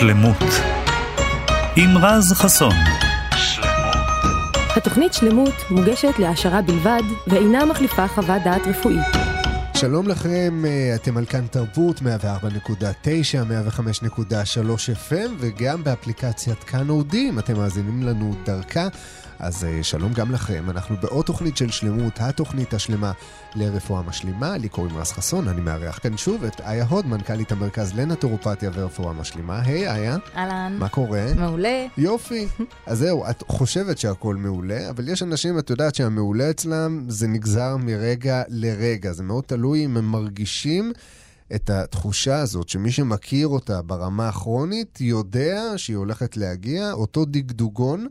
שלמות עם רז חסון. התוכנית שלמות מוגשת להעשרה בלבד ואינה מחליפה חוות דעת רפואית. שלום לכם, אה, אתם על כאן תרבות 104.9, 105.3 FM וגם באפליקציית כאן אודים, אתם מאזינים לנו דרכה. אז אה, שלום גם לכם, אנחנו בעוד תוכנית של שלמות, התוכנית השלמה לרפואה משלימה. לי קוראים רס חסון, אני מארח כאן שוב את איה הוד, מנכ"לית המרכז לנטורופתיה ורפואה משלימה. היי, איה. אהלן. מה קורה? מעולה. יופי. אז זהו, את חושבת שהכל מעולה, אבל יש אנשים, את יודעת שהמעולה אצלם זה נגזר מרגע לרגע. זה מאוד תלוי אם הם מרגישים... את התחושה הזאת, שמי שמכיר אותה ברמה הכרונית, יודע שהיא הולכת להגיע, אותו דגדוגון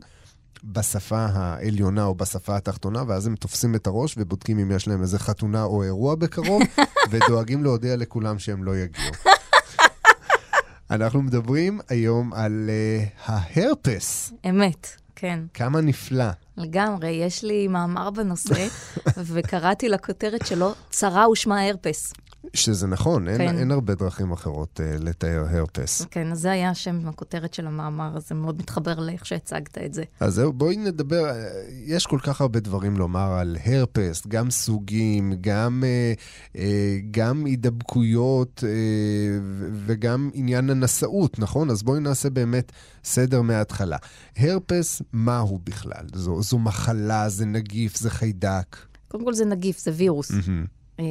בשפה העליונה או בשפה התחתונה, ואז הם תופסים את הראש ובודקים אם יש להם איזה חתונה או אירוע בקרוב, ודואגים להודיע לכולם שהם לא יגיעו. אנחנו מדברים היום על uh, ההרפס. אמת, כן. כמה נפלא. לגמרי, יש לי מאמר בנושא, וקראתי לכותרת שלו, צרה ושמה הרפס. שזה נכון, אין, כן. אין הרבה דרכים אחרות uh, לתאר הרפס. כן, אז זה היה השם, הכותרת של המאמר, זה מאוד מתחבר לאיך שהצגת את זה. אז זהו, בואי נדבר, אה, יש כל כך הרבה דברים לומר על הרפס, גם סוגים, גם, אה, אה, גם הידבקויות אה, וגם עניין הנשאות, נכון? אז בואי נעשה באמת סדר מההתחלה. הרפס, מה הוא בכלל? זו, זו מחלה, זה נגיף, זה חיידק. קודם כל זה נגיף, זה וירוס. מהמם. אה,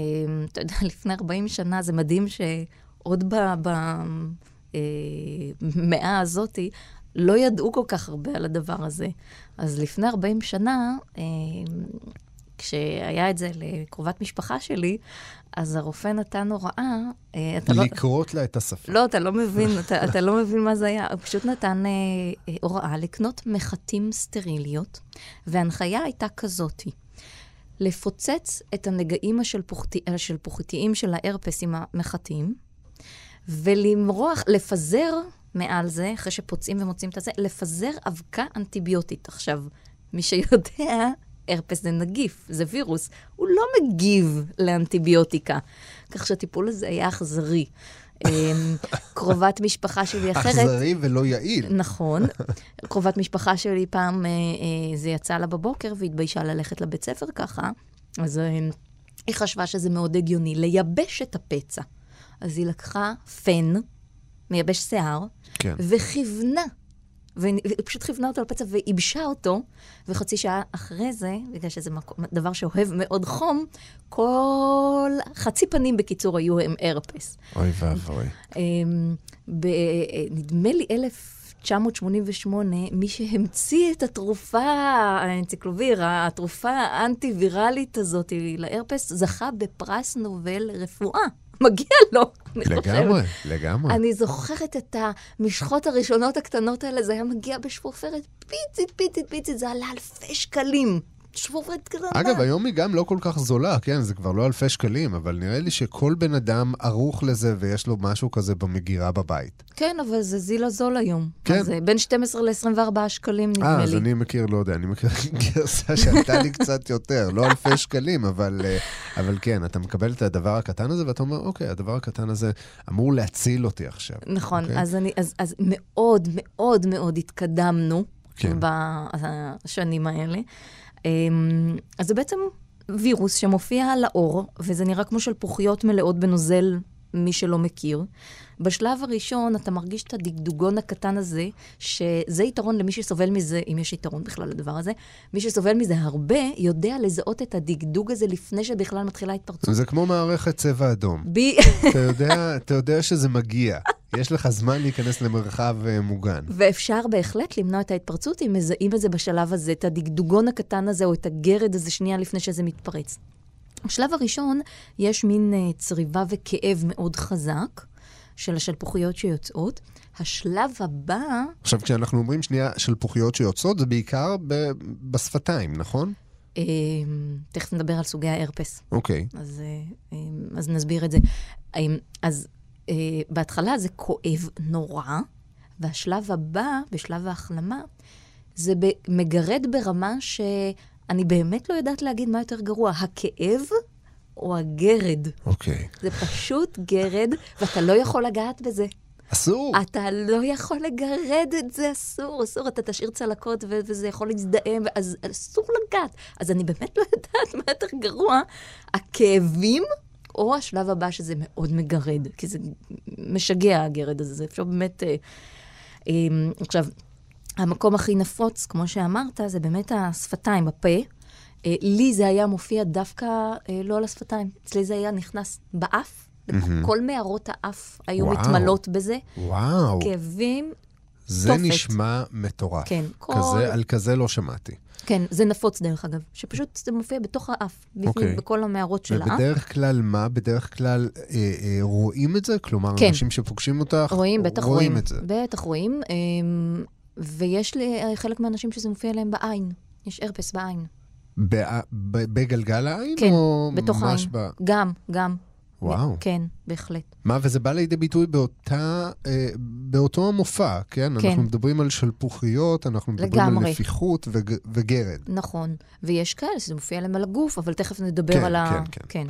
אתה יודע, לפני 40 שנה זה מדהים שעוד במאה הזאתי לא ידעו כל כך הרבה על הדבר הזה. אז לפני 40 שנה, אה, כשהיה את זה לקרובת משפחה שלי, אז הרופא נתן הוראה, אה, אתה לא... לקרות לה את השפה. לא, אתה לא מבין, אתה, אתה לא מבין מה זה היה. הוא פשוט נתן אה, אה, הוראה לקנות מחטים סטריליות, וההנחיה הייתה כזאתי. לפוצץ את הנגעים השלפוחתי- השלפוחתיים של ההרפס עם המחטים, ולמרוח, לפזר מעל זה, אחרי שפוצעים ומוצאים את הזה, לפזר אבקה אנטיביוטית. עכשיו, מי שיודע, הרפס זה נגיף, זה וירוס, הוא לא מגיב לאנטיביוטיקה. כך שהטיפול הזה היה אכזרי. אמ, קרובת משפחה שלי אחרת... אכזרי ולא יעיל. נכון. קרובת משפחה שלי פעם, אה, אה, זה יצא לה בבוקר והתביישה ללכת לבית ספר ככה, אז אה, היא חשבה שזה מאוד הגיוני לייבש את הפצע. אז היא לקחה פן, מייבש שיער, כן. וכיוונה. והיא פשוט כיוונה אותו לפצע וייבשה אותו, וחצי שעה אחרי זה, בגלל שזה מקום, דבר שאוהב מאוד חום, כל חצי פנים בקיצור היו עם הרפס. אוי ואבוי. אמ, נדמה לי 1988, מי שהמציא את התרופה, האנציקלוביר, התרופה האנטי-ויראלית הזאת להרפס, זכה בפרס נובל לרפואה. מגיע לו. לגמרי, לגמרי. אני זוכרת את המשחות הראשונות הקטנות האלה, זה היה מגיע בשפופרת פיצית, פיצית, פיצית, זה עלה אלפי שקלים. שפופרת קטנה. אגב, היום היא גם לא כל כך זולה, כן, זה כבר לא אלפי שקלים, אבל נראה לי שכל בן אדם ערוך לזה ויש לו משהו כזה במגירה בבית. כן, אבל זה זילה זול היום. כן. אז זה בין 12 ל-24 שקלים, נדמה אה, לי. אז אני מכיר, לא יודע, אני מכיר גרסה שעלתה לי קצת יותר, לא אלפי שקלים, אבל, אה, אבל כן, אתה מקבל את הדבר הקטן הזה ואתה אומר, אוקיי, הדבר הקטן הזה אמור להציל אותי עכשיו. נכון, אוקיי? אז, אני, אז, אז מאוד מאוד מאוד התקדמנו כן. בשנים האלה. אמ, אז זה בעצם וירוס שמופיע על האור, וזה נראה כמו שלפוחיות מלאות בנוזל, מי שלא מכיר. בשלב הראשון אתה מרגיש את הדגדוגון הקטן הזה, שזה יתרון למי שסובל מזה, אם יש יתרון בכלל לדבר הזה. מי שסובל מזה הרבה, יודע לזהות את הדגדוג הזה לפני שבכלל מתחילה התפרצות. זה כמו מערכת צבע אדום. בי... אתה יודע, אתה יודע שזה מגיע. יש לך זמן להיכנס למרחב אה, מוגן. ואפשר בהחלט למנוע את ההתפרצות אם מזהים את זה בשלב הזה, את הדגדוגון הקטן הזה או את הגרד הזה שנייה לפני שזה מתפרץ. בשלב הראשון יש מין uh, צריבה וכאב מאוד חזק של השלפוחיות שיוצאות. השלב הבא, עכשיו, כשאנחנו אומרים שנייה שלפוחיות שיוצאות, זה בעיקר ב- בשפתיים, נכון? אה, תכף נדבר על סוגי ההרפס, אוקיי. אז, אה, אה, אז נסביר את זה. אז אה, בהתחלה זה כואב נורא, והשלב הבא, בשלב ההחלמה, זה ב- מגרד ברמה שאני באמת לא יודעת להגיד מה יותר גרוע, הכאב או הגרד. אוקיי. זה פשוט גרד, ואתה לא יכול לגעת בזה. אסור. אתה לא יכול לגרד את זה, אסור, אסור, אתה תשאיר צלקות ו- וזה יכול להזדהם, אז אסור לגעת. אז אני באמת לא יודעת מה יותר גרוע, הכאבים או השלב הבא שזה מאוד מגרד, כי זה משגע הגרד הזה, זה אפשר באמת... אה, אה, עכשיו, המקום הכי נפוץ, כמו שאמרת, זה באמת השפתיים, הפה. אה, לי זה היה מופיע דווקא אה, לא על השפתיים, אצלי זה היה נכנס באף. כל מערות האף היו וואו. מתמלאות בזה. וואו, כאבים, זה תופת. נשמע מטורף. כן, כל- כזה, על כזה לא שמעתי. כן, זה נפוץ דרך אגב, שפשוט זה מופיע בתוך האף, בפנים, אוקיי. בכל המערות של האף. ובדרך כלל, מה? בדרך כלל אה, אה, רואים את זה? כלומר, כן. אנשים שפוגשים אותך, רואים, בטח רואים. רואים את זה. בטח רואים. אמ, ויש אה, חלק מהאנשים שזה מופיע להם בעין. יש הרפס בעין. בע- ב- בגלגל העין? כן, או בתוך העין. ב... גם, גם. וואו. כן, בהחלט. מה, וזה בא לידי ביטוי באותה, אה, באותו המופע, כן? כן. אנחנו מדברים על שלפוחיות, אנחנו מדברים לגמרי. על נפיחות וגר, וגרד. נכון. ויש כאלה שזה מופיע להם על הגוף, אבל תכף נדבר כן, על ה... כן, כן. כן.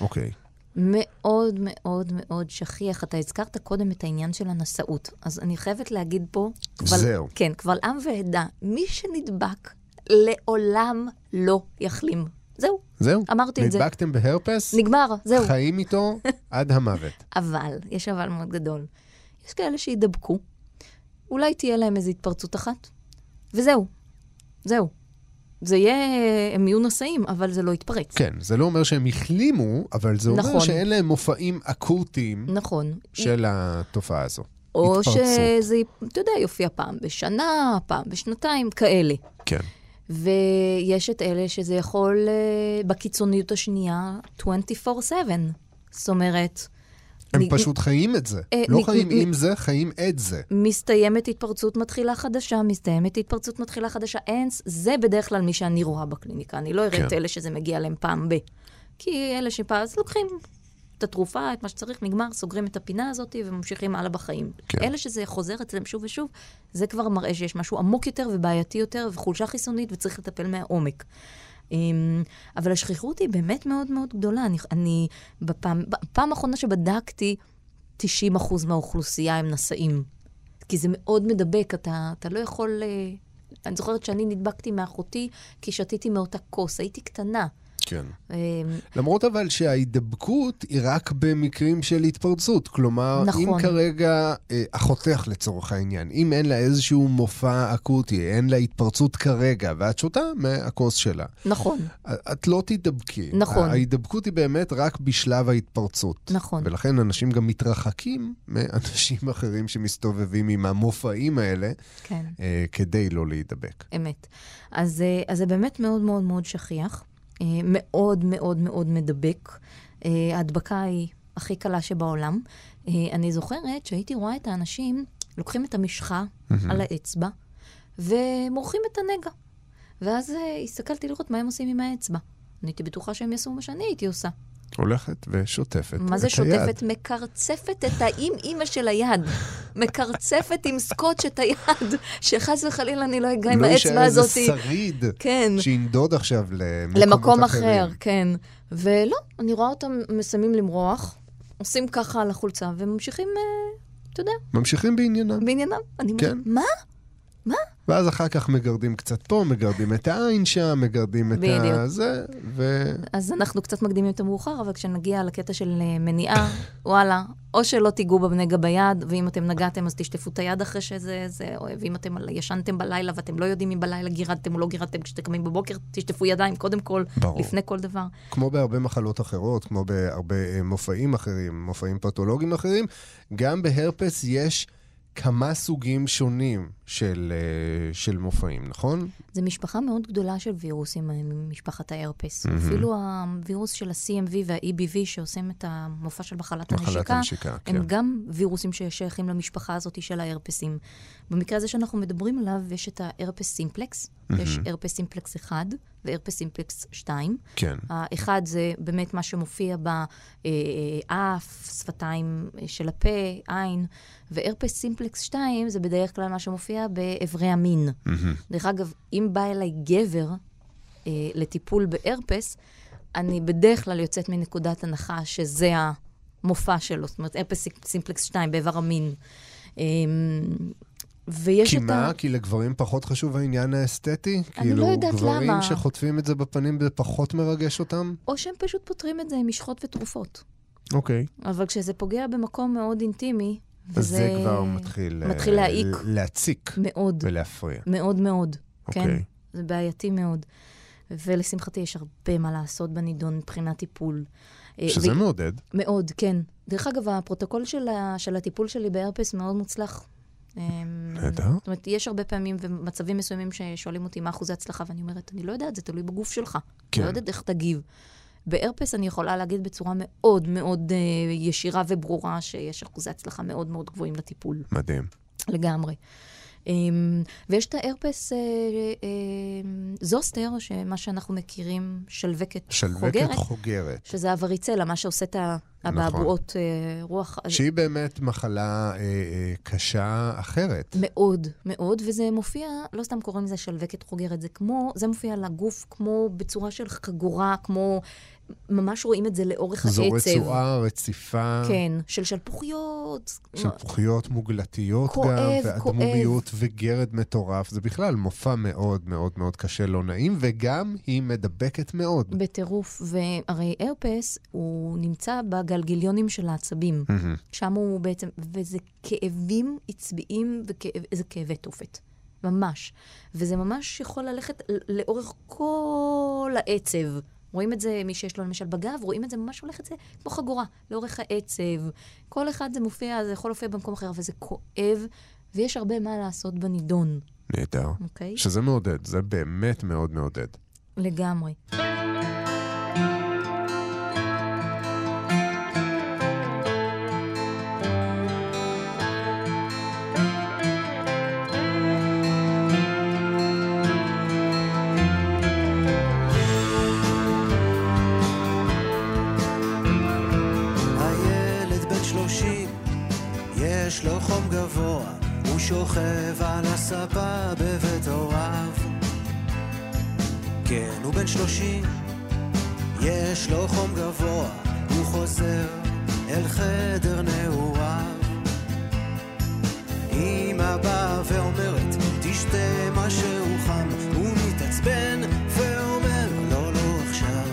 אוקיי. מאוד מאוד מאוד שכיח. אתה הזכרת קודם את העניין של הנשאות. אז אני חייבת להגיד פה... קבל- זהו. כן, קבל עם ועדה, מי שנדבק לעולם לא יחלים. זהו, זהו. אמרתי את זה. נדבקתם בהרפס, נגמר, זהו. חיים איתו עד המוות. אבל, יש אבל מאוד גדול. יש כאלה שידבקו, אולי תהיה להם איזו התפרצות אחת, וזהו. זהו. זה יהיה, הם יהיו נשאים, אבל זה לא יתפרץ. כן, זה לא אומר שהם החלימו, אבל זה אומר נכון. שאין להם מופעים אקוטיים נכון. של התופעה הזו. או התפרצות. שזה, אתה יודע, יופיע פעם בשנה, פעם בשנתיים, כאלה. כן. ויש את אלה שזה יכול, אה, בקיצוניות השנייה, 24/7. זאת אומרת, הם נ- פשוט חיים את זה. אה, לא נ- חיים נ- עם זה, חיים את זה. מסתיימת התפרצות, מתחילה חדשה, מסתיימת התפרצות, מתחילה חדשה. אין, זה בדרך כלל מי שאני רואה בקליניקה. אני לא אראה כן. את אלה שזה מגיע להם פעם ב... כי אלה שפעם, אז לוקחים את התרופה, את מה שצריך, נגמר, סוגרים את הפינה הזאת וממשיכים הלאה בחיים. כן. אלה שזה חוזר אצלם שוב ושוב, זה כבר מראה שיש משהו עמוק יותר ובעייתי יותר וחולשה חיסונית וצריך לטפל מהעומק. אמ, אבל השכיחות היא באמת מאוד מאוד גדולה. אני, אני בפעם, בפעם האחרונה שבדקתי, 90% מהאוכלוסייה הם נשאים. כי זה מאוד מדבק, אתה, אתה לא יכול... אה, אני זוכרת שאני נדבקתי מאחותי כי שתיתי מאותה כוס, הייתי קטנה. כן. אמ, למרות אבל שההידבקות היא רק במקרים של התפרצות. כלומר, נכון. אם כרגע אה, אחותך לצורך העניין, אם אין לה איזשהו מופע אקוטי, אין לה התפרצות כרגע, ואת שותה מהכוס שלה, נכון, את לא תידבקי. נכון. ההידבקות היא באמת רק בשלב ההתפרצות. נכון. ולכן אנשים גם מתרחקים מאנשים אחרים שמסתובבים עם המופעים האלה, כן. אה, כדי לא להידבק. אמת. אז, אה, אז זה באמת מאוד מאוד מאוד שכיח, מאוד מאוד מאוד מדבק. אה, ההדבקה היא הכי קלה שבעולם. אה, אני זוכרת שהייתי רואה את האנשים לוקחים את המשחה על האצבע ומורחים את הנגע. ואז אה, הסתכלתי לראות מה הם עושים עם האצבע. אני הייתי בטוחה שהם יעשו מה שאני הייתי עושה. הולכת ושוטפת מה זה את היד. שוטפת? מקרצפת את האם-אימא של היד. מקרצפת עם סקוץ' את היד, שחס וחלילה אני לא אגע עם לא האצבע יישאר איזה הזאת. שריד כן. שינדוד עכשיו למקומות למקום אחרים. אחר, כן. ולא, אני רואה אותם מסיימים למרוח, עושים ככה על החולצה, וממשיכים, אה, אתה יודע, ממשיכים בעניינם. בעניינם. אני כן. אומרת, מה? ואז אחר כך מגרדים קצת פה, מגרדים את העין שם, מגרדים את בדיוק. הזה, ו... אז אנחנו קצת מקדימים את המאוחר, אבל כשנגיע לקטע של אה, מניעה, וואלה, או שלא תיגעו בנגע ביד, ואם אתם נגעתם אז תשטפו את היד אחרי שזה, זה, או- ואם אתם ישנתם בלילה ואתם לא יודעים אם בלילה גירדתם או לא גירדתם, כשאתם קמים בבוקר, תשטפו ידיים קודם כל, ברור. לפני כל דבר. כמו בהרבה מחלות אחרות, כמו בהרבה אה, מופעים אחרים, מופעים פתולוגיים אחרים, גם בהרפס יש כמה סוגים שונים של, אה, של מופעים, נכון? זו משפחה מאוד גדולה של וירוסים, אה, משפחת ההרפס. אפילו הווירוס של ה-CMV וה-EBV שעושים את המופע של מחלת מחלת הנשיקה, הנשיקה, כן. הם גם וירוסים ששייכים למשפחה הזאת של ההרפסים. במקרה הזה שאנחנו מדברים עליו, יש את ההרפס סימפלקס, יש הרפס סימפלקס 1 והרפס סימפלקס 2. כן. האחד זה באמת מה שמופיע באף, שפתיים אה, של הפה, עין, והרפס סימפלקס 2 זה בדרך כלל מה שמופיע באיברי המין. דרך אגב, אם בא אליי גבר אה, לטיפול בהרפס, אני בדרך כלל יוצאת מנקודת הנחה שזה המופע שלו, זאת אומרת, הרפס סימפלקס 2 באיבר המין. ויש כי את מה? ה... כי לגברים פחות חשוב העניין האסתטי? אני לא יודעת כאילו, גברים למה. שחוטפים את זה בפנים זה פחות מרגש אותם? או שהם פשוט פותרים את זה עם משחות ותרופות. אוקיי. אבל כשזה פוגע במקום מאוד אינטימי, אז וזה... זה כבר מתחיל... אה, מתחיל להעיק. להציק מאוד, ולהפריע. מאוד מאוד. כן, אוקיי. זה בעייתי מאוד. ולשמחתי יש הרבה מה לעשות בנידון מבחינת טיפול. אה, שזה ו- מעודד. מאוד, כן. דרך אגב, הפרוטוקול של, ה... של הטיפול שלי בהרפס מאוד מוצלח. אמ, נהדר. זאת אומרת, יש הרבה פעמים ומצבים מסוימים ששואלים אותי מה אחוז ההצלחה, ואני אומרת, אני לא יודעת, זה תלוי בגוף שלך. כן. אני לא יודעת איך תגיב. בהרפס אני יכולה להגיד בצורה מאוד מאוד אה, ישירה וברורה שיש אחוזי הצלחה מאוד מאוד גבוהים לטיפול, מדהים. לגמרי. אמ, ויש את ההרפס אה, אה, זוסטר, שמה שאנחנו מכירים, שלווקת שלווקת חוגרת, חוגרת. שזה הווריצלה, מה שעושה את האבעבועות אה, רוח. אז שהיא באמת מחלה קשה אחרת. מאוד, מאוד, וזה מופיע, לא סתם קוראים לזה שלווקת חוגרת, זה כמו, זה מופיע על הגוף כמו בצורה של חגורה, כמו, ממש רואים את זה לאורך זו העצב. רצועה רציפה. כן, של שלפוחיות. שלפוחיות מוגלתיות כואב, גם, ואדמומיות וגרד מטורף. זה בכלל מופע מאוד מאוד מאוד קשה, לא נעים, וגם היא מדבקת מאוד. בטירוף, והרי הרפס, הוא נמצא בגלגיליונים של העצבים. מהמם. שם הוא בעצם, וזה כאבים עצביים וזה כאבי תופת. ממש. וזה ממש יכול ללכת לאורך כל העצב. רואים את זה, מי שיש לו למשל בגב, רואים את זה ממש הולך את זה כמו חגורה, לאורך העצב. כל אחד זה מופיע, זה יכול להופיע במקום אחר, וזה כואב, ויש הרבה מה לעשות בנידון, נהדר. אוקיי? שזה מעודד, זה באמת מאוד מעודד. לגמרי. חוזר אל חדר נעוריו. אמא באה ואומרת, תשתה משהו חם, הוא מתעצבן ואומר, לא, לא עכשיו.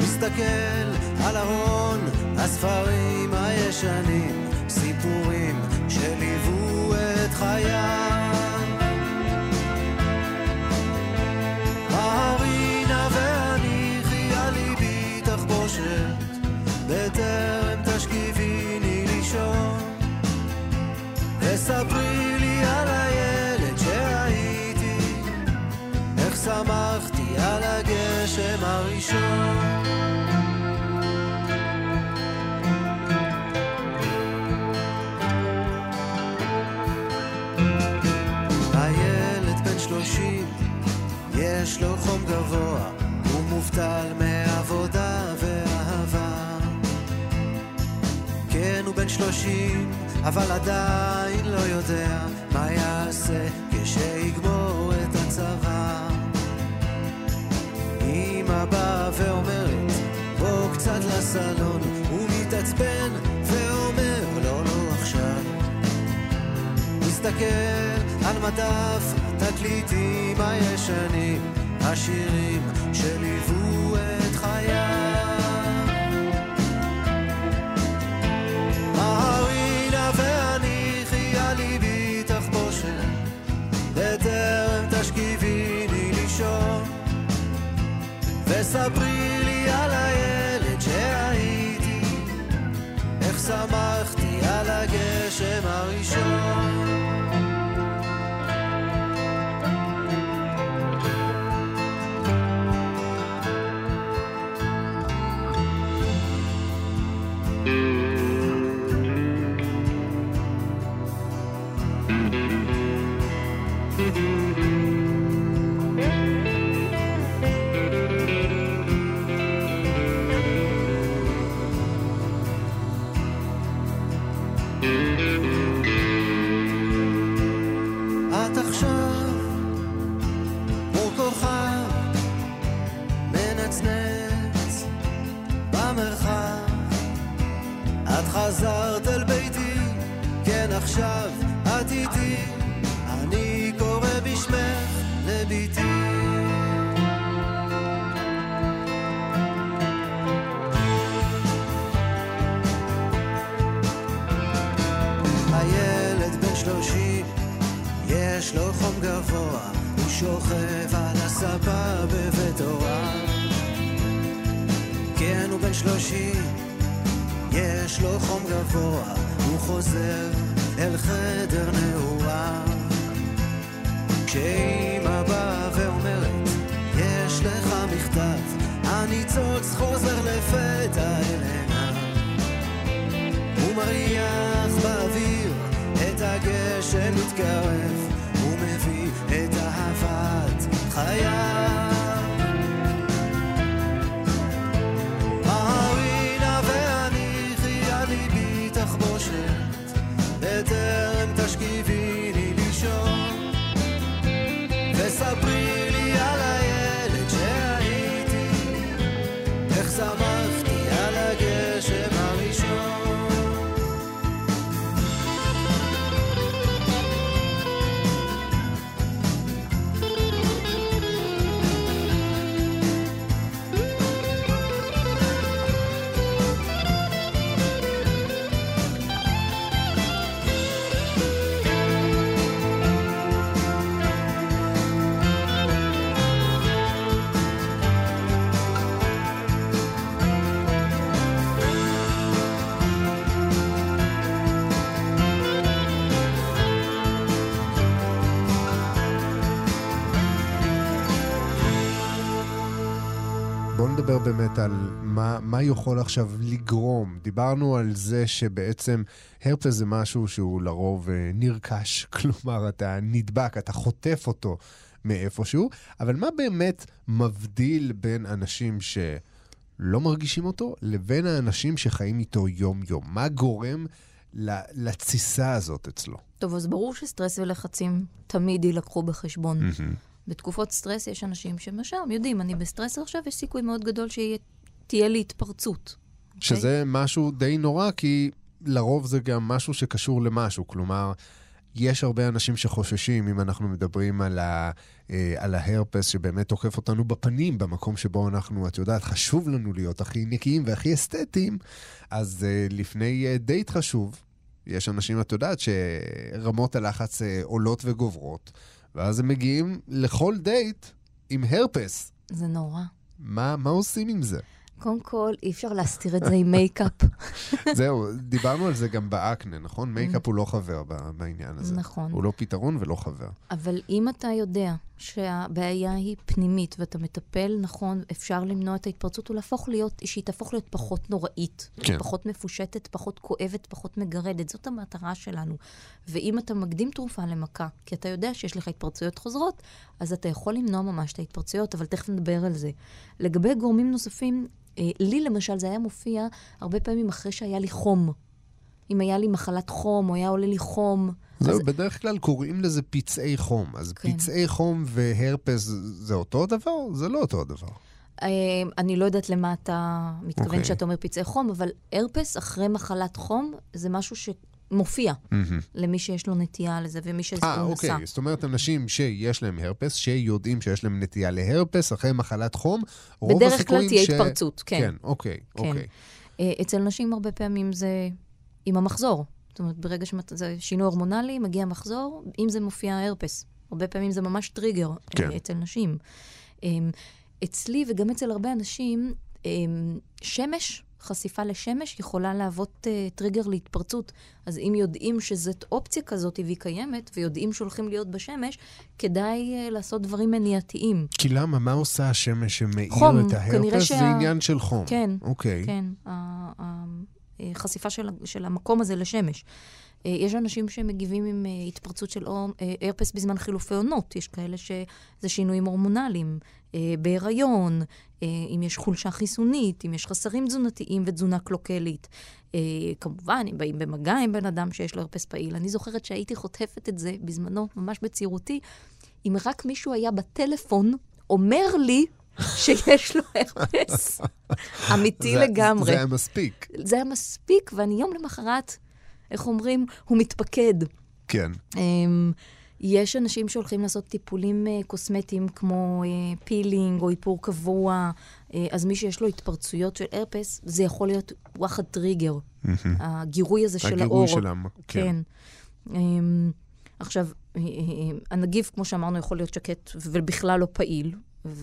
מסתכל על ארון הספרים הישנים, סיפורים שליוו את חייו. וספרי לי על הילד שהייתי, איך שמחתי על הגשם הראשון. הילד בן שלושים, יש לו חום גבוה, הוא מובטל מעבודה ואהבה. כן, הוא בן שלושים, אבל עדיין לא יודע מה יעשה כשיגמור את הצבא. אמא באה ואומרת, בוא קצת לסלון, הוא מתעצבן ואומר, לא, לא עכשיו. מסתכל על מדף התקליטים הישנים, השירים שליוו את חייו. וספרי לי על הילד שהייתי, איך שמחתי על הגשם הראשון. שוכב על הספה בבית הוריו. כן, הוא בן שלושים, יש לו חום גבוה, הוא חוזר אל חדר נעוריו. כשאימא באה ואומרת, יש לך מכתב, הניצוץ חוזר לפתע אל עיניו. הוא מריח באוויר את הגשם מתקרב, את אהבת נדבר באמת על מה, מה יכול עכשיו לגרום. דיברנו על זה שבעצם הרפס זה משהו שהוא לרוב אה, נרכש, כלומר אתה נדבק, אתה חוטף אותו מאיפשהו, אבל מה באמת מבדיל בין אנשים שלא מרגישים אותו לבין האנשים שחיים איתו יום-יום? מה גורם לתסיסה הזאת אצלו? טוב, אז ברור שסטרס ולחצים תמיד יילקחו בחשבון. מהמם. בתקופות סטרס יש אנשים שמשם יודעים, אני בסטרס עכשיו, יש סיכוי מאוד גדול שתהיה לי התפרצות. שזה משהו די נורא, כי לרוב זה גם משהו שקשור למשהו. כלומר, יש הרבה אנשים שחוששים, אם אנחנו מדברים על, ה, אה, על ההרפס שבאמת תוקף אותנו בפנים, במקום שבו אנחנו, את יודעת, חשוב לנו להיות הכי נקיים והכי אסתטיים, אז אה, לפני אה, דייט חשוב, יש אנשים, את יודעת, שרמות הלחץ אה, עולות וגוברות, ואז הם מגיעים לכל דייט עם הרפס. זה נורא. מה, מה עושים עם זה? קודם כל, אי אפשר להסתיר את זה עם מייקאפ. זהו, דיברנו על זה גם באקנה, נכון? מייקאפ הוא לא חבר בעניין הזה. נכון. הוא לא פתרון ולא חבר. אבל אם אתה יודע שהבעיה היא פנימית ואתה מטפל נכון, אפשר למנוע את ההתפרצות ולהפוך להיות, שהיא תהפוך להיות פחות נוראית. כן. פחות מפושטת, פחות כואבת, פחות מגרדת. זאת המטרה שלנו. ואם אתה מקדים תרופה למכה, כי אתה יודע שיש לך התפרצויות חוזרות, אז אתה יכול למנוע ממש את ההתפרצויות, אבל תכף נדבר על זה. לגבי גורמים נוספים, אה, לי למשל זה היה מופיע הרבה פעמים אחרי שהיה לי חום. אם היה לי מחלת חום, או היה עולה לי חום. זהו, אז בדרך כלל קוראים לזה פצעי חום. אז כן. פצעי חום והרפס זה אותו דבר? זה לא אותו דבר. אה, אני לא יודעת למה אתה מתכוון אוקיי. כשאתה אומר פצעי חום, אבל הרפס אחרי מחלת חום זה משהו שמופיע מהמם. למי שיש לו נטייה לזה ומי שזה אה, הוא אוקיי. נשא. זאת אומרת, אנשים שיש להם הרפס, שיודעים שיש להם נטייה להרפס אחרי מחלת חום, רוב בדרך כלל הסיכויים תהיה ש... התפרצות, כן. כן, אוקיי, כן. אוקיי. אה, אצל נשים הרבה פעמים זה עם המחזור. זאת אומרת, ברגע שזה שינוי הורמונלי, מגיע מחזור, אם זה מופיע הרפס. הרבה פעמים זה ממש טריגר כן. אה, אצל נשים. אה, אצלי וגם אצל הרבה אנשים, אה, שמש, חשיפה לשמש, יכולה להוות אה, טריגר להתפרצות. אז אם יודעים שזאת אופציה כזאת והיא קיימת, ויודעים שהולכים להיות בשמש, כדאי אה, לעשות דברים מניעתיים. כי למה? מה עושה השמש שמאיר חום, את ההרפס? שה- זה עניין של חום. כן, אוקיי. כן, ה- ה- החשיפה של, של המקום הזה לשמש. אה, יש אנשים שמגיבים עם אה, התפרצות של אה, הרפס בזמן חילופי עונות. יש כאלה שזה שינויים הורמונליים, אה, בהיריון, אה, אם יש חולשה חיסונית, אם יש חסרים תזונתיים ותזונה קלוקלית. אה, כמובן, אם באים במגע עם בן אדם שיש לו הרפס פעיל. אני זוכרת שהייתי חוטפת את זה בזמנו, ממש בצעירותי, אם רק מישהו היה בטלפון אומר לי שיש לו הרפס. אמיתי זה- לגמרי. זה היה מספיק. זה היה מספיק, ואני יום למחרת, איך אומרים, הוא מתפקד. כן. אמ, יש אנשים שהולכים לעשות טיפולים אה, קוסמטיים כמו אה, פילינג או איפור קבוע, אה, אז מי שיש לו התפרצויות של הרפס, זה יכול להיות וואחד טריגר, הגירוי הזה של האור. הגירוי של המ... כן. כן. אמ, עכשיו, הנגיף, כמו שאמרנו, יכול להיות שקט ובכלל לא פעיל,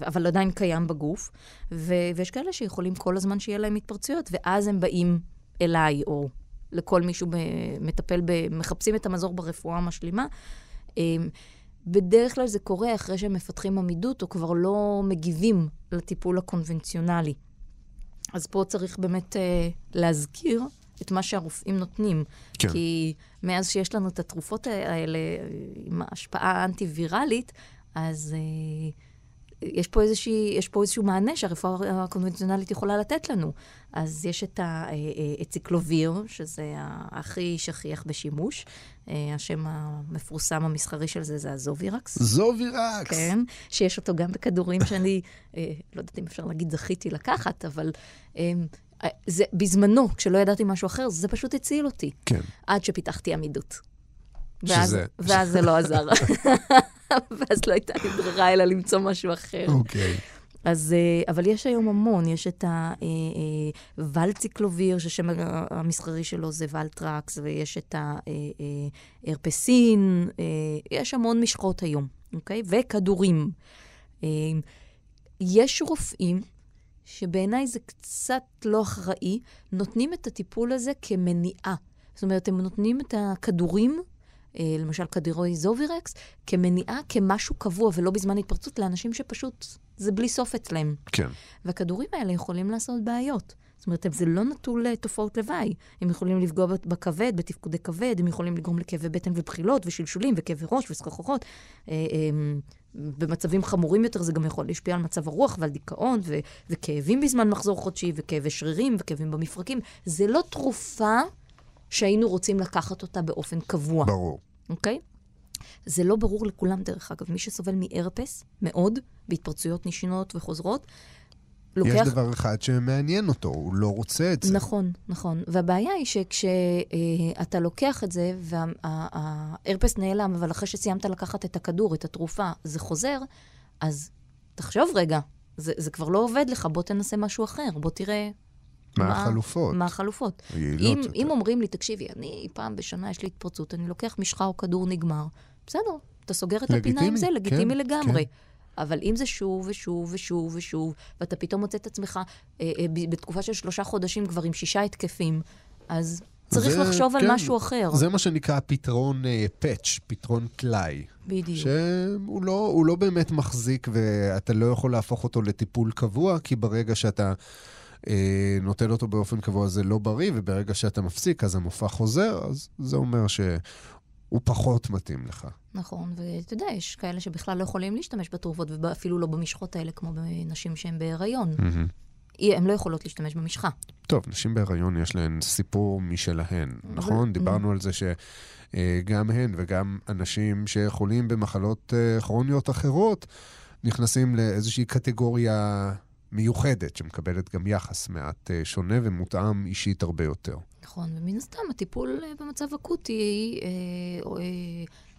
אבל עדיין קיים בגוף, ו- ויש כאלה שיכולים כל הזמן שיהיה להם התפרצויות, ואז הם באים אליי, או לכל מישהו מטפל, ב- מחפשים את המזור ברפואה המשלימה. אמ, בדרך כלל זה קורה אחרי שהם מפתחים עמידות, או כבר לא מגיבים לטיפול הקונבנציונלי. אז פה צריך באמת אה, להזכיר את מה שהרופאים נותנים. כן. כי מאז שיש לנו את התרופות האלה עם ההשפעה האנטי-ויראלית, אז אה, יש, פה איזושהי, יש פה איזשהו מענה שהרפואה הקונבנציונלית יכולה לתת לנו. אז יש את האציקלוביר, שזה הכי שכיח בשימוש. אה, השם המפורסם המסחרי של זה זה הזובירקס. זובירקס. כן, שיש אותו גם בכדורים שאני, אה, לא יודעת אם אפשר להגיד זכיתי לקחת, אבל אה, זה, בזמנו, כשלא ידעתי משהו אחר, זה פשוט הציל אותי. כן. עד שפיתחתי עמידות. שזה- ואז, ואז זה לא עזר. ואז לא הייתה לי ברירה אלא למצוא משהו אחר. אוקיי. אז, אה, אבל יש היום המון, יש את הוולציקלוביר, ששם המסחרי שלו זה ולטרקס, ויש את ההרפסין, יש המון משחות היום, אוקיי? וכדורים. אה, יש רופאים שבעיניי זה קצת לא אחראי, נותנים את הטיפול הזה כמניעה. זאת אומרת, הם נותנים את הכדורים, אה, למשל כדורי זובירקס, כמניעה, כמשהו קבוע ולא בזמן התפרצות, לאנשים שפשוט זה בלי סוף אצלם. כן. והכדורים האלה יכולים לעשות בעיות. זאת אומרת, זה לא נטול לתופעות לוואי. הם יכולים לפגוע בכבד, בתפקודי כבד, הם יכולים לגרום לכאבי בטן ובחילות ושלשולים וכאבי ראש. אה, אה, במצבים חמורים יותר זה גם יכול להשפיע על מצב הרוח ועל דיכאון ו- וכאבים בזמן מחזור חודשי וכאבי שרירים וכאבים במפרקים. זה לא תרופה שהיינו רוצים לקחת אותה באופן קבוע. ברור. אוקיי? זה לא ברור לכולם, דרך אגב. מי שסובל מהרפס, מאוד, בהתפרצויות נשינות וחוזרות, לוקח... יש דבר אחד שמעניין אותו, הוא לא רוצה את זה. נכון, נכון. והבעיה היא שכשאתה לוקח את זה, וההרפס נעלם, אבל אחרי שסיימת לקחת את הכדור, את התרופה, זה חוזר, אז תחשוב רגע, זה, זה כבר לא עובד לך, בוא תנסה משהו אחר, בוא תראה... מה החלופות? מה החלופות. אם, יותר. אם אומרים לי, תקשיבי, אני פעם בשנה יש לי התפרצות, אני לוקח משחה או כדור נגמר, בסדר, אתה סוגר את הפינה עם לגיטימי, זה, לגיטימי כן, לגמרי. כן. אבל אם זה שוב ושוב ושוב ושוב, ואתה פתאום מוצא את עצמך אה, אה, בתקופה של שלושה חודשים כבר עם שישה התקפים, אז צריך זה- לחשוב על כן, משהו אחר. זה מה שנקרא פתרון פאץ', פתרון טלאי. בדיוק. שהוא לא, לא באמת מחזיק ואתה לא יכול להפוך אותו לטיפול קבוע, כי ברגע שאתה אה, נוטל אותו באופן קבוע זה לא בריא, וברגע שאתה מפסיק אז המופע חוזר, אז זה אומר שהוא פחות מתאים לך. נכון, ואתה יודע, יש כאלה שבכלל לא יכולים להשתמש בתרופות, ואפילו לא במשחות האלה, כמו בנשים שהן בהיריון. אי- הן לא יכולות להשתמש במשחה. טוב, נשים בהיריון יש להן סיפור משלהן, נכון? דיברנו על זה שגם הן וגם אנשים שחולים במחלות אה, כרוניות אחרות נכנסים לאיזושהי קטגוריה מיוחדת שמקבלת גם יחס מעט אה, שונה ומותאם אישית הרבה יותר. נכון, ומן הסתם הטיפול אה, במצב אקוטי, אה, אה,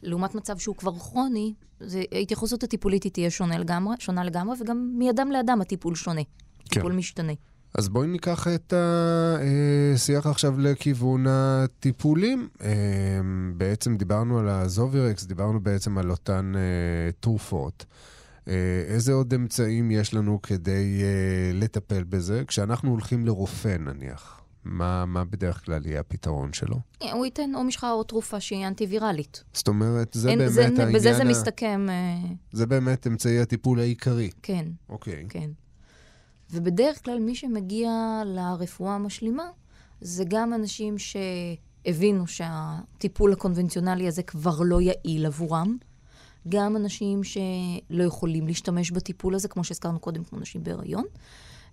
לעומת מצב שהוא כבר כרוני, זה, ההתייחסות הטיפולית היא תהיה שונה לגמרי, שונה לגמרי, וגם מאדם לאדם הטיפול שונה. טיפול משתנה. אז בואי ניקח את השיח עכשיו לכיוון הטיפולים. אה, בעצם דיברנו על הזובירקס, דיברנו בעצם על אותן אה, תרופות. אה, איזה עוד אמצעים יש לנו כדי אה, לטפל בזה? כשאנחנו הולכים לרופא נניח, מה, מה בדרך כלל יהיה הפתרון שלו? אה, הוא ייתן או משחה או תרופה שהיא אנטי-ויראלית. זאת אומרת, זה אין- באמת זה, העניין... בזה זה מסתכם, אה, זה באמת אמצעי הטיפול העיקרי. כן. אוקיי. כן. ובדרך כלל מי שמגיע לרפואה המשלימה, זה גם אנשים שהבינו שהטיפול הקונבנציונלי הזה כבר לא יעיל עבורם, גם אנשים שלא יכולים להשתמש בטיפול הזה, כמו שהזכרנו קודם, כמו נשים בהיריון,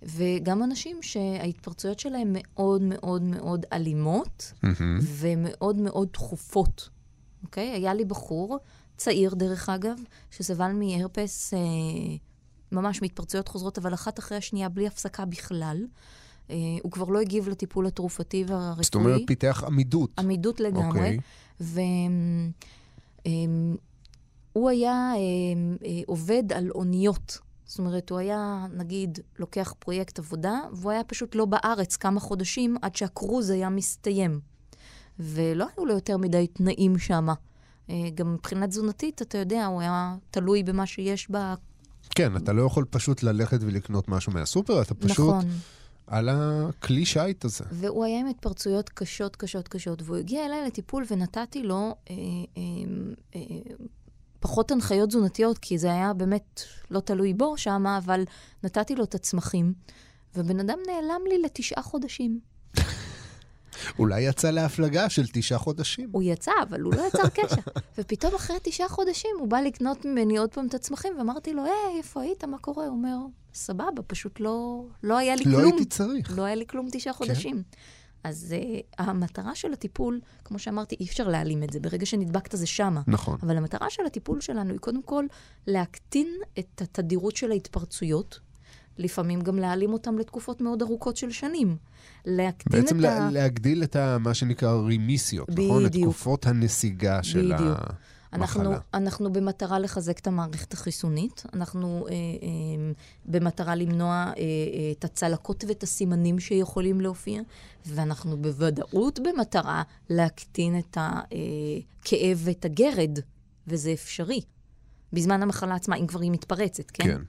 וגם אנשים שההתפרצויות שלהם מאוד מאוד מאוד אלימות מהמם. ומאוד מאוד תכופות. אוקיי? היה לי בחור, צעיר דרך אגב, שסבל מהרפס אה, ממש מהתפרצויות חוזרות, אבל אחת אחרי השנייה בלי הפסקה בכלל. אה, הוא כבר לא הגיב לטיפול התרופתי והרפואי. זאת אומרת, פיתח עמידות. עמידות לגמרי. אוקיי. והוא היה אה, אה, עובד על אוניות. זאת אומרת, הוא היה, נגיד, לוקח פרויקט עבודה, והוא היה פשוט לא בארץ כמה חודשים עד שהקרוז היה מסתיים. ולא היו לו יותר מדי תנאים שם. גם מבחינה תזונתית, אתה יודע, הוא היה תלוי במה שיש ב... כן, אתה לא יכול פשוט ללכת ולקנות משהו מהסופר, אתה פשוט... נכון. על הכלי שיט הזה. והוא היה עם התפרצויות קשות, קשות, קשות, והוא הגיע אליי לטיפול ונתתי לו אה, אה, אה, פחות הנחיות תזונתיות, כי זה היה באמת לא תלוי בו שם, אבל נתתי לו את הצמחים, ובן אדם נעלם לי לתשעה חודשים. אולי יצא להפלגה של תשעה חודשים. הוא יצא, אבל הוא לא יצר קשר. ופתאום אחרי תשעה חודשים הוא בא לקנות ממני עוד פעם את הצמחים, ואמרתי לו, היי, איפה היית? מה קורה? הוא אומר, סבבה, פשוט לא, לא היה לי לא כלום. לא הייתי צריך. לא היה לי כלום תשעה כן. חודשים. אז uh, המטרה של הטיפול, כמו שאמרתי, אי אפשר להעלים את זה. ברגע שנדבקת זה שמה. נכון. אבל המטרה של הטיפול שלנו היא קודם כל להקטין את התדירות של ההתפרצויות, לפעמים גם להעלים אותם לתקופות מאוד ארוכות של שנים. להקטין בעצם את ה... להגדיל את ה, מה שנקרא רמיסיות, נכון? בדיוק. תקופות הנסיגה של בדיוק. המחלה. אנחנו, אנחנו במטרה לחזק את המערכת החיסונית, אנחנו אה, אה, במטרה למנוע אה, אה, את הצלקות ואת הסימנים שיכולים להופיע, ואנחנו בוודאות במטרה להקטין את הכאב ואת הגרד, וזה אפשרי. בזמן המחלה עצמה, אם כבר היא מתפרצת, כן? כן.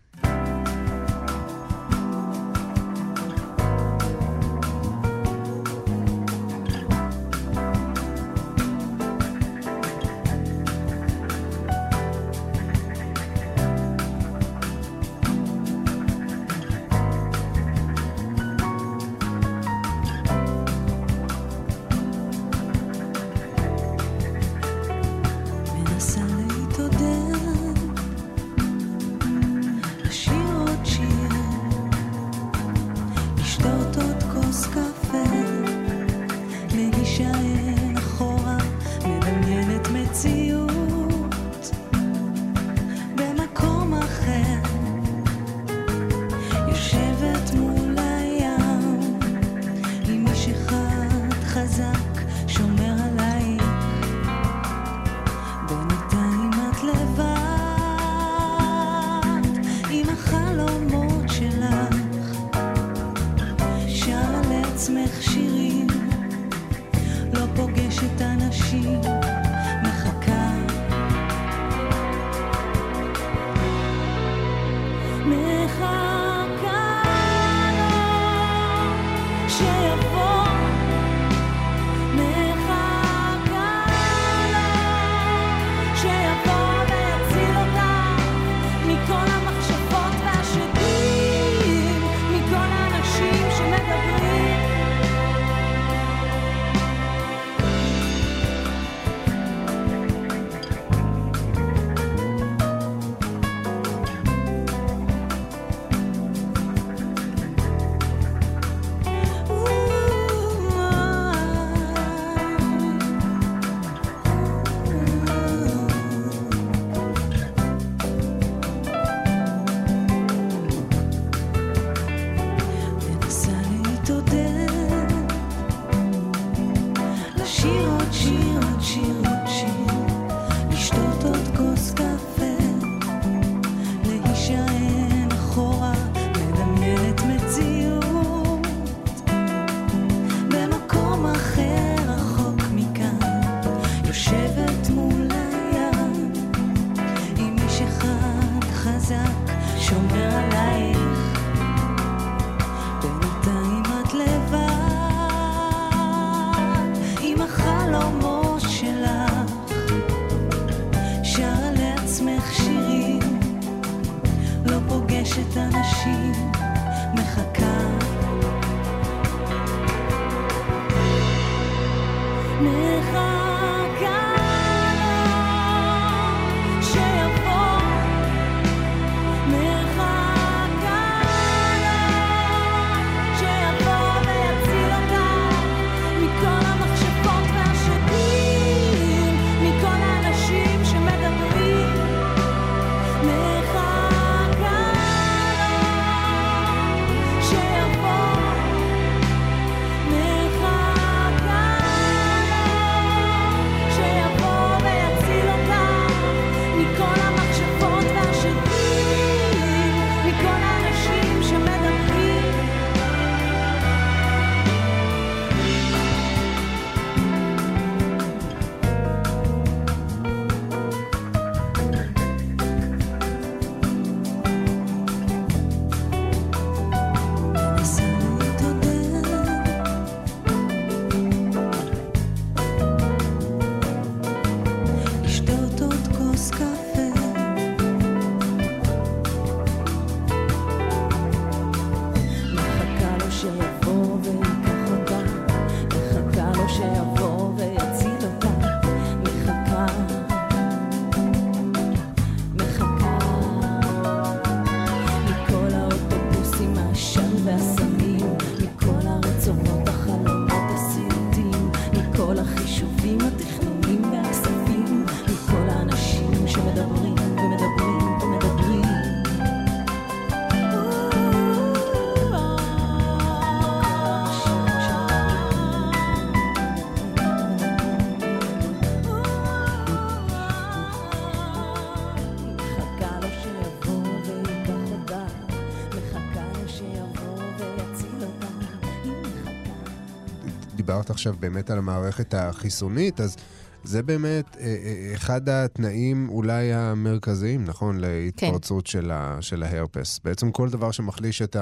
עכשיו באמת על המערכת החיסונית, אז זה באמת אה, אה, אחד התנאים אולי המרכזיים, נכון, להתפרצות כן. של, ה, של ההרפס. בעצם כל דבר שמחליש את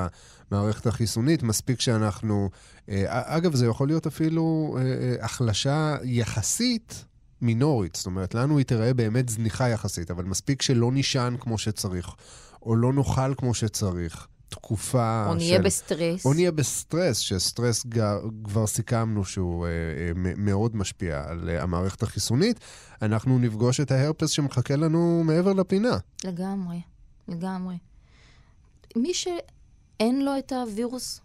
המערכת החיסונית, מספיק שאנחנו... אה, אגב, זה יכול להיות אפילו החלשה יחסית מינורית. זאת אומרת, לנו היא תיראה באמת זניחה יחסית, אבל מספיק שלא נישן כמו שצריך, או לא נאכל כמו שצריך. תקופה או נהיה של... בסטרס. או נהיה בסטרס, שסטרס ג... כבר סיכמנו שהוא אה, אה, מאוד משפיע על אה, המערכת החיסונית, אנחנו נפגוש את ההרפס שמחכה לנו מעבר לפינה. לגמרי, לגמרי. מי שאין לו את הווירוס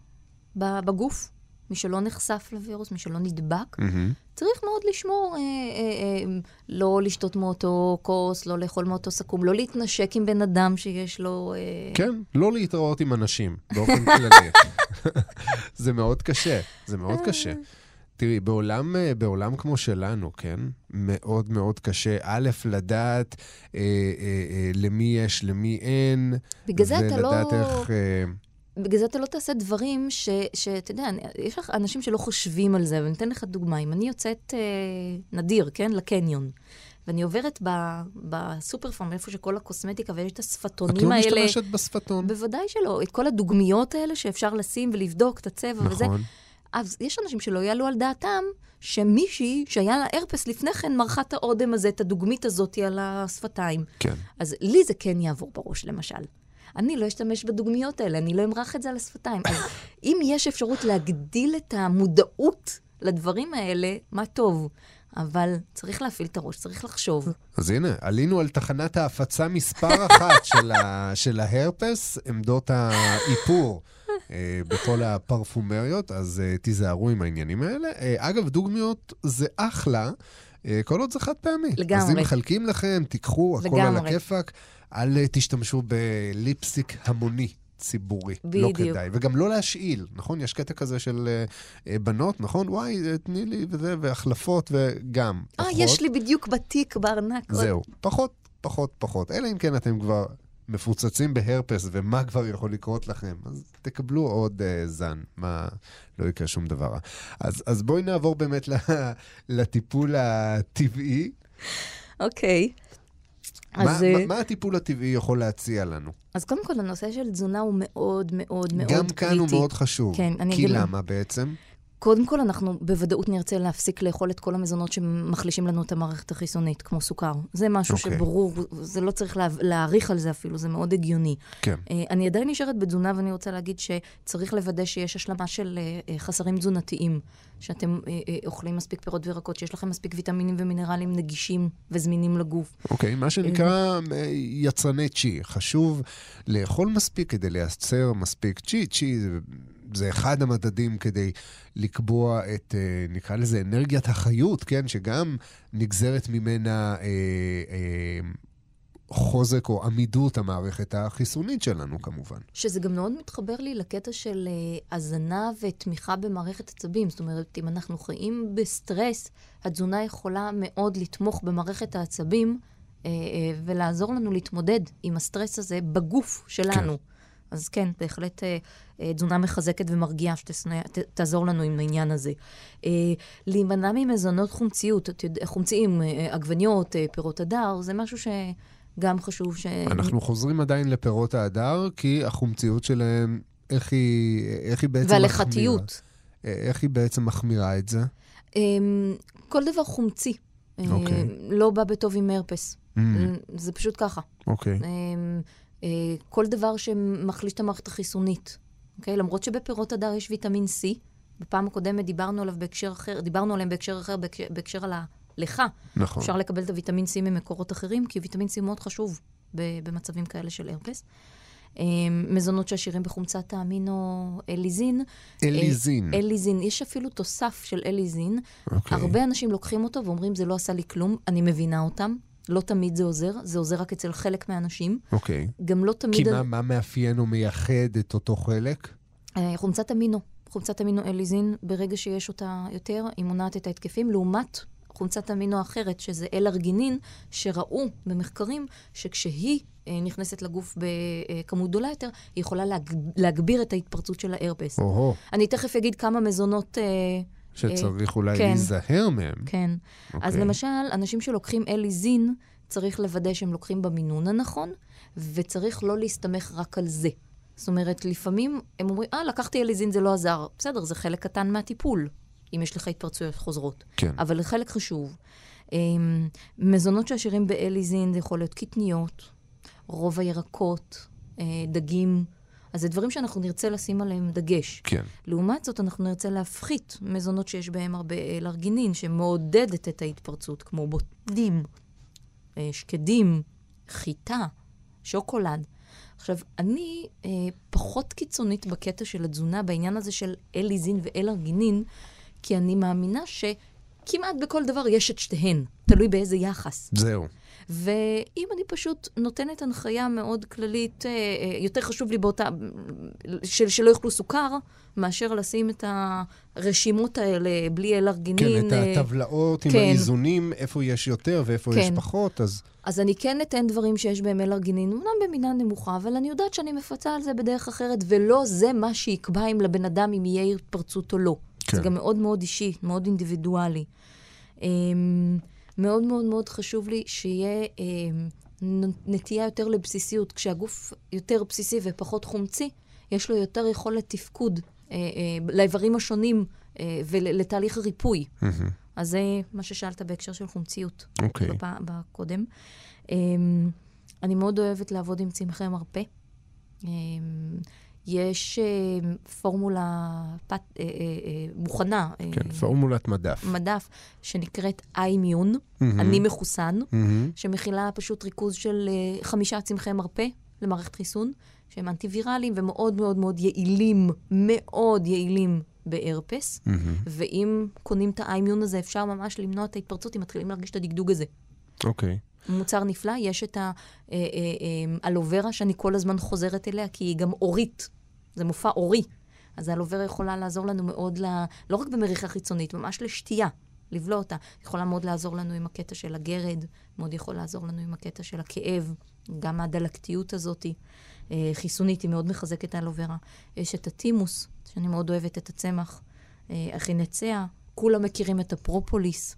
בגוף, מי שלא נחשף לווירוס, מי שלא נדבק, mm-hmm. צריך מאוד לשמור, אה, אה, אה, לא לשתות מאותו כוס, לא לאכול מאותו סכו"ם, לא להתנשק עם בן אדם שיש לו... אה... כן, לא להתראות עם אנשים, באופן כללי. זה מאוד קשה, זה מאוד קשה. תראי, בעולם, אה, בעולם כמו שלנו, כן? מאוד מאוד קשה, א', לדעת אה, אה, אה, למי יש, למי אין. בגלל זה אתה לא... ולדעת איך... אה, בגלל זה אתה לא תעשה דברים שאתה יודע, יש לך אנשים שלא חושבים על זה, ואני אתן לך דוגמה. אם אני יוצאת אה, נדיר, כן, לקניון, ואני עוברת בסופר פארם, איפה שכל הקוסמטיקה, ויש את השפתונים האלה... את לא משתמשת בשפתון. בוודאי שלא. את כל הדוגמיות האלה שאפשר לשים ולבדוק את הצבע נכון. וזה. אז יש אנשים שלא יעלו על דעתם שמישהי שהיה לה הרפס לפני כן מרחה את האודם הזה, את הדוגמית הזאת על השפתיים. כן. אז לי זה כן יעבור בראש, למשל. אני לא אשתמש בדוגמיות האלה, אני לא אמרח את זה על השפתיים. אז אם יש אפשרות להגדיל את המודעות לדברים האלה, מה טוב. אבל צריך להפעיל את הראש, צריך לחשוב. אז הנה, עלינו על תחנת ההפצה מספר אחת של, ה, של ההרפס, עמדות האיפור. אה, בכל הפרפומריות, אז uh, תיזהרו עם העניינים האלה. Uh, אגב, דוגמיות זה אחלה, כל עוד זה חד פעמי. לגמרי. אז אם מחלקים לכם, תיקחו, הכל לגמרי. על הכיפאק. אל תשתמשו בליפסיק המוני. ציבורי. לא בדיוק. לא כדאי. וגם לא להשאיל, נכון? יש קטע כזה של uh, בנות, נכון? וואי, תני לי וזה, והחלפות, וגם. אה, יש לי בדיוק בתיק, בארנק. זהו, פחות, פחות, פחות. אלא אם כן אתם כבר מפוצצים בהרפס, ומה כבר יכול לקרות לכם, אז תקבלו עוד uh, זן, מה, לא יקרה שום דבר. אז, אז בואי נעבור באמת לטיפול הטבעי. אוקיי. Okay. אז... מה, מה, מה הטיפול הטבעי יכול להציע לנו? אז קודם כל, הנושא של תזונה הוא מאוד מאוד מאוד קריטי. גם כאן הוא מאוד חשוב. כן, אני אגיד... כי למה בעצם? קודם כל, אנחנו בוודאות נרצה להפסיק לאכול את כל המזונות שמחלישים לנו את המערכת החיסונית, כמו סוכר. זה משהו okay. אוקיי. שברור, זה לא צריך לה, להעריך על זה אפילו, זה מאוד הגיוני. כן. Uh, אני עדיין נשארת בתזונה, ואני רוצה להגיד שצריך לוודא שיש השלמה של uh, חסרים תזונתיים. שאתם uh, uh, אוכלים מספיק פירות וירקות, שיש לכם מספיק ויטמינים ומינרלים נגישים וזמינים לגוף. אוקיי, okay, מה שנקרא uh, יצרני צ'י. חשוב לאכול מספיק כדי לייצר מספיק צ'י. צ'י זה... זה אחד המדדים כדי לקבוע את, אה, נקרא לזה, אנרגיית החיות, כן? שגם נגזרת ממנה אה, אה, חוזק או עמידות המערכת החיסונית שלנו, כמובן. שזה גם מאוד מתחבר לי לקטע של אה, הזנה ותמיכה במערכת עצבים. זאת אומרת, אם אנחנו חיים בסטרס, התזונה יכולה מאוד לתמוך במערכת העצבים. אה, ולעזור לנו להתמודד עם הסטרס הזה בגוף שלנו. כן. אז כן, בהחלט אה, אה, תזונה מחזקת ומרגיעה שתעזור לנו עם העניין הזה. אה, להימנע ממזונות חומציות, חומציים, עגבניות, פירות הדר, זה משהו שגם חשוב ש... אנחנו חוזרים עדיין לפירות ההדר, כי החומציות שלהם, איך היא, איך היא בעצם והלכתיות. מחמירה? אה, איך היא בעצם מחמירה את זה? אה, כל דבר חומצי. Okay. אוקיי. לא בא בטוב עם הרפס. Mm. זה פשוט ככה. אוקיי. Okay. אה, כל דבר שמחליש את המערכת החיסונית. אוקיי? למרות שבפירות הדר יש ויטמין C, בפעם הקודמת דיברנו עליו בהקשר אחר, דיברנו עליהם בהקשר אחר, בהקשר, בהקשר על הלכה. נכון. אפשר לקבל את הוויטמין C ממקורות אחרים, כי ויטמין C מאוד חשוב במצבים כאלה של הרפס. אה, מזונות שעשירים בחומצת האמינו אליזין. אליזין. אליזין. יש אפילו תוסף של אליזין. Okay. אוקיי. הרבה אנשים לוקחים אותו ואומרים, זה לא עשה לי כלום, אני מבינה אותם. לא תמיד זה עוזר, זה עוזר רק אצל חלק מהאנשים. אוקיי. Okay. גם לא תמיד... כי מה, מה מאפיין או מייחד את אותו חלק? אה, חומצת אמינו. חומצת אמינו אליזין, ברגע שיש אותה יותר, היא מונעת את ההתקפים, לעומת חומצת אמינו אחרת, שזה אל-ארגינין, שראו במחקרים שכשהיא אה, נכנסת לגוף בכמות גדולה יותר, היא יכולה להג... להגביר את ההתפרצות של ההרפס. או-הו. אני תכף אגיד כמה מזונות... אה, שצריך אולי כן. להיזהר מהם. כן. אז אוקיי. למשל, אנשים שלוקחים אליזין, צריך לוודא שהם לוקחים במינון הנכון, וצריך לא להסתמך רק על זה. זאת אומרת, לפעמים הם אומרים, אה, לקחתי אליזין, זה לא עזר. בסדר, זה חלק קטן מהטיפול, אם יש לך התפרצויות חוזרות. כן. אבל חלק חשוב. אמ, מזונות שעשירים באליזין, זה יכול להיות קטניות, רוב הירקות, אה, דגים. אז זה דברים שאנחנו נרצה לשים עליהם דגש. כן. לעומת זאת, אנחנו נרצה להפחית מזונות שיש בהם הרבה אלרגינין, שמעודדת את ההתפרצות, כמו בוטנים, אה, שקדים, חיטה, שוקולד. עכשיו, אני אה, פחות קיצונית בקטע של התזונה, בעניין הזה של אליזין ואלרגינין, כי אני מאמינה שכמעט בכל דבר יש את שתיהן, תלוי באיזה יחס. זהו. ואם אני פשוט נותנת הנחיה מאוד כללית, אה, אה, יותר חשוב לי באותה, של, שלא יאכלו סוכר, מאשר לשים את הרשימות האלה בלי אלרגינין. כן, את אה, הטבלאות עם כן. האיזונים, איפה יש יותר ואיפה יש כן. פחות, אז אז אני כן אתן דברים שיש בהם אלרגינין, אומנם במידה נמוכה, אבל אני יודעת שאני מפצה על זה בדרך אחרת, ולא זה מה שיקבע אם לבן אדם אם יהיה התפרצות או לא. כן. זה גם מאוד מאוד אישי, מאוד אינדיבידואלי. מאוד מאוד מאוד חשוב לי שיהיה נ- נטייה יותר לבסיסיות. כשהגוף יותר בסיסי ופחות חומצי, יש לו יותר יכולת תפקוד אה, אה, לאיברים השונים אה, ולתהליך הריפוי. אז זה מה ששאלת בהקשר של חומציות. אוקיי. בפ... בקודם. אמ, אני מאוד אוהבת לעבוד עם צמחי מרפא. אמ, יש אמ, פורמולה פת... אה, אה, אה, מוכנה, אה, כן, פורמולת מדף. מדף, שנקראת איימיון, מהמם. אני מחוסן, מהמם. שמכילה פשוט ריכוז של אה, חמישה צמחי מרפא למערכת חיסון, שהם אנטיווירליים ומאוד מאוד מאוד יעילים, מאוד יעילים בהרפס. מהמם. ואם קונים את האיימיון הזה, אפשר ממש למנוע את ההתפרצות אם מתחילים להרגיש את הדגדוג הזה. אוקיי. מוצר נפלא, יש את אה, האלוברה שאני כל הזמן חוזרת אליה, כי היא גם אורית. זה מופע אורי. אז האלוברה יכולה לעזור לנו מאוד, ל... לא רק במריחה חיצונית, ממש לשתייה, לבלוע אותה. יכולה מאוד לעזור לנו עם הקטע של הגרד, מאוד יכול לעזור לנו עם הקטע של הכאב, גם הדלקתיות הזאת. אה, חיסונית, היא מאוד מחזקת את האלוברה. יש את הטימוס, שאני מאוד אוהבת את הצמח. אה, החינציה, כולם מכירים את הפרופוליס.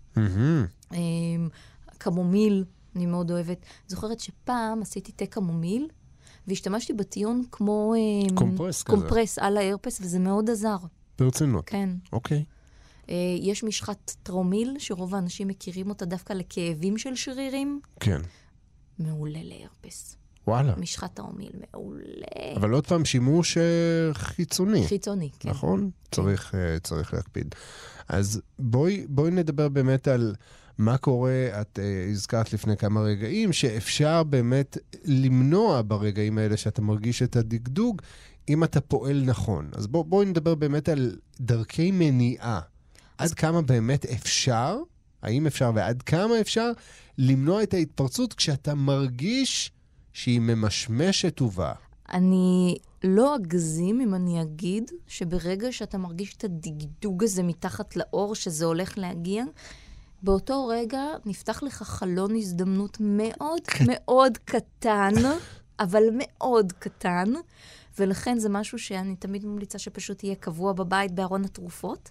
אמ, קמומיל, אני מאוד אוהבת. זוכרת שפעם עשיתי תה קמומיל, והשתמשתי בתיון כמו... אמ, קומפרס כזה. קומפרס על ההרפס, וזה מאוד עזר, ברצינות. כן. אוקיי. אה, יש משחת טרומיל, שרוב האנשים מכירים אותה דווקא לכאבים של שרירים. כן. מעולה להרפס. וואלה. משחת טרומיל, מעולה. אבל עוד פעם, שימוש אה, חיצוני. חיצוני, כן. נכון? צריך, אה, צריך להקפיד. אז בואי, בואי נדבר באמת על מה קורה, את אה, הזכרת לפני כמה רגעים, שאפשר באמת למנוע ברגעים האלה שאתה מרגיש את הדגדוג, אם אתה פועל נכון. אז בוא, בואי נדבר באמת על דרכי מניעה. עד כמה באמת אפשר, האם אפשר ועד כמה אפשר, למנוע את ההתפרצות כשאתה מרגיש שהיא ממשמשת ובאה. אני לא אגזים אם אני אגיד שברגע שאתה מרגיש את הדגדוג הזה מתחת לאור, שזה הולך להגיע, באותו רגע נפתח לך חלון הזדמנות מאוד מאוד קטן, אבל מאוד קטן, ולכן זה משהו שאני תמיד ממליצה שפשוט יהיה קבוע בבית בארון התרופות.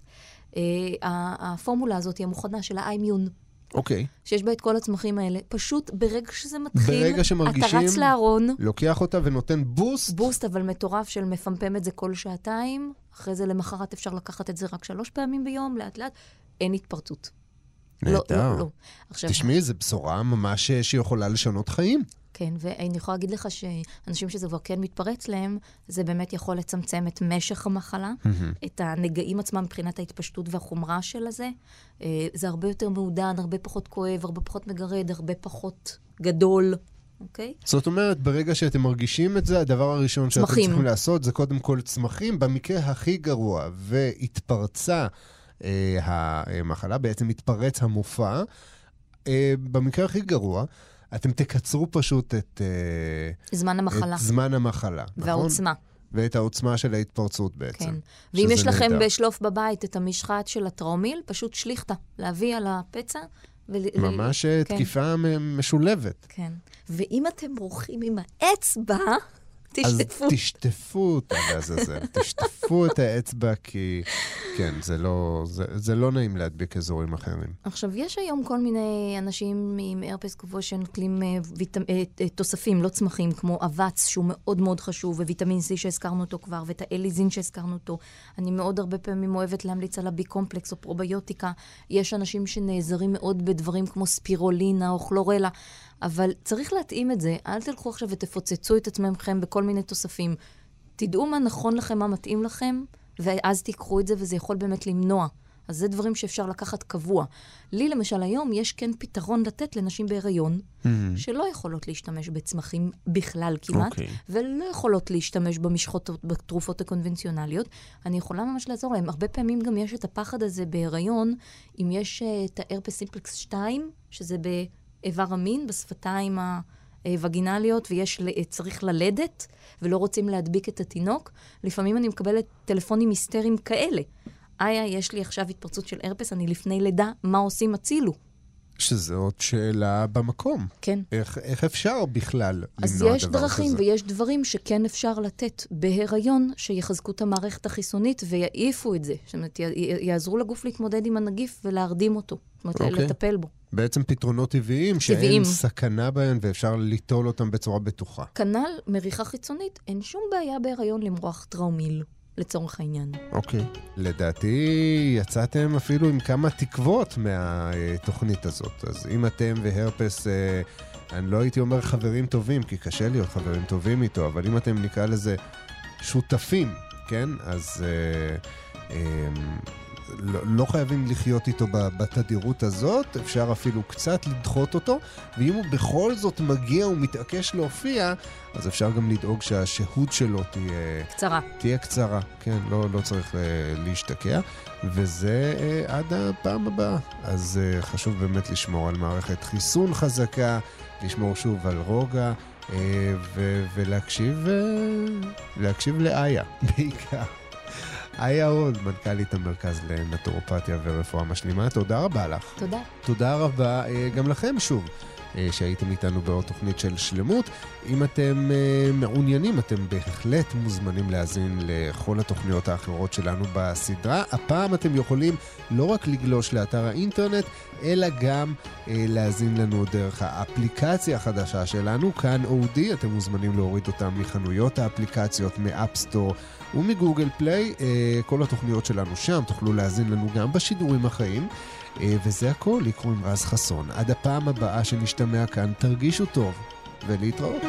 ה- הפורמולה הזאת היא המוכנה של האיימיון. אוקיי. שיש בה את כל הצמחים האלה. פשוט ברגע שזה מתחיל, ברגע שמרגישים- אתה רץ לארון, לוקח אותה ונותן בוסט. בוסט אבל מטורף של מפמפם את זה כל שעתיים, אחרי זה למחרת אפשר לקחת את זה רק שלוש פעמים ביום, לאט לאט, אין התפרצות. לא, נהדר. לא, לא. עכשיו, תשמעי, זו בשורה ממש שיכולה לשנות חיים. כן, ואני יכולה להגיד לך שאנשים שזה כבר כן מתפרץ להם, זה באמת יכול לצמצם את משך המחלה, את הנגעים עצמם מבחינת ההתפשטות והחומרה של הזה. אה, זה הרבה יותר מעודן, הרבה פחות כואב, הרבה פחות מגרד, הרבה פחות גדול, אוקיי? זאת אומרת, ברגע שאתם מרגישים את זה, הדבר הראשון שאתם צמחים. צריכים לעשות זה קודם כל צמחים. במקרה הכי גרוע, והתפרצה המחלה, בעצם התפרץ המופע, אה, במקרה הכי גרוע, אתם תקצרו פשוט את, אה, זמן המחלה. את זמן המחלה, נכון? והעוצמה. ואת העוצמה של ההתפרצות בעצם. כן. ואם יש לכם נהדר. בשלוף בבית את המשחת של הטרומיל, פשוט שליכטה, להביא על הפצע. ול... ממש אה, כן. תקיפה משולבת. כן. ואם אתם מורחים עם האצבע, אז תשטפו. תשטפו אותה לעזאזל, תשטפו את האצבע, כי כן, זה לא, זה, זה לא נעים להדביק אזורים אחרים. עכשיו, יש היום כל מיני אנשים עם הרפס קבוע שנוטלים ויט... תוספים, לא צמחים, כמו אבץ, שהוא מאוד מאוד חשוב, וויטמין C שהזכרנו אותו כבר, ואת האליזין שהזכרנו אותו. אני מאוד הרבה פעמים אוהבת להמליץ על הבי קומפלקס או פרוביוטיקה. יש אנשים שנעזרים מאוד בדברים כמו ספירולינה או כלורלה, אבל צריך להתאים את זה. אל תלכו עכשיו ותפוצצו את עצמכם בכל מיני תוספים. תדעו מה נכון לכם, מה מתאים לכם, ואז תיקחו את זה, וזה יכול באמת למנוע. אז זה דברים שאפשר לקחת קבוע. לי, למשל, היום יש כן פתרון לתת לנשים בהיריון, שלא יכולות להשתמש בצמחים בכלל כמעט, אוקיי. ולא יכולות להשתמש במשחות, בתרופות הקונבנציונליות. אני יכולה ממש לעזור להם. הרבה פעמים גם יש את הפחד הזה בהיריון, אם יש אה, את ההרפס סימפלקס 2, שזה באיבר המין, בשפתיים הווגינליות, ויש, ל- צריך ללדת, ולא רוצים להדביק את התינוק. לפעמים אני מקבלת טלפונים היסטריים כאלה. איה, יש לי עכשיו התפרצות של הרפס, אני לפני לידה, מה עושים? הצילו. שזו עוד שאלה במקום. כן. איך, איך אפשר בכלל למנוע דבר אז כזה? יש דרכים ויש דברים שכן אפשר לתת בהיריון, שיחזקו את המערכת החיסונית ויעיפו את זה. זאת אומרת, יעזרו לגוף להתמודד עם הנגיף ולהרדים אותו. זאת אומרת, אוקיי. לטפל בו. בעצם פתרונות טבעיים, שאין טבעיים. סכנה בהם ואפשר ליטול אותם בצורה בטוחה. כנ"ל מריחה חיצונית, אין שום בעיה בהיריון למרוח טראומיל, לצורך העניין. אוקיי. לדעתי יצאתם אפילו עם כמה תקוות מהתוכנית הזאת. אז אם אתם והרפס, אה, אני לא הייתי אומר חברים טובים, כי קשה להיות חברים טובים איתו, אבל אם אתם נקרא לזה שותפים, כן? אז אה, אה, לא, לא חייבים לחיות איתו בתדירות הזאת, אפשר אפילו קצת לדחות אותו, ואם הוא בכל זאת מגיע ומתעקש להופיע, אז אפשר גם לדאוג שהשהות שלו תהיה... קצרה. תהיה קצרה, כן, לא, לא צריך אה, להשתקע, וזה אה, עד הפעם הבאה. אז אה, חשוב באמת לשמור על מערכת חיסון חזקה, לשמור שוב על רוגע, אה, ו- ולהקשיב אה, להקשיב לאיה, בעיקר. איה עוד, מנכ"לית המרכז לנטורופתיה ורפואה משלימה, תודה רבה לך. תודה. תודה רבה אה, גם לכם שוב. אה, שהייתם איתנו בעוד תוכנית של שלמות. אם אתם אה, מעוניינים, אתם בהחלט מוזמנים להאזין לכל התוכניות האחרות שלנו בסדרה. הפעם אתם יכולים לא רק לגלוש לאתר האינטרנט, אלא גם להאזין לנו דרך האפליקציה החדשה שלנו, כאן אודי, אתם מוזמנים להוריד אותה מחנויות האפליקציות, מאפסטור ומגוגל פליי. אה, כל התוכניות שלנו שם, תוכלו להאזין לנו גם בשידורים החיים. אה, וזה הכל, לי קוראים רז חסון. עד הפעם הבאה שנשתמע כאן, תרגישו טוב, ולהתראות.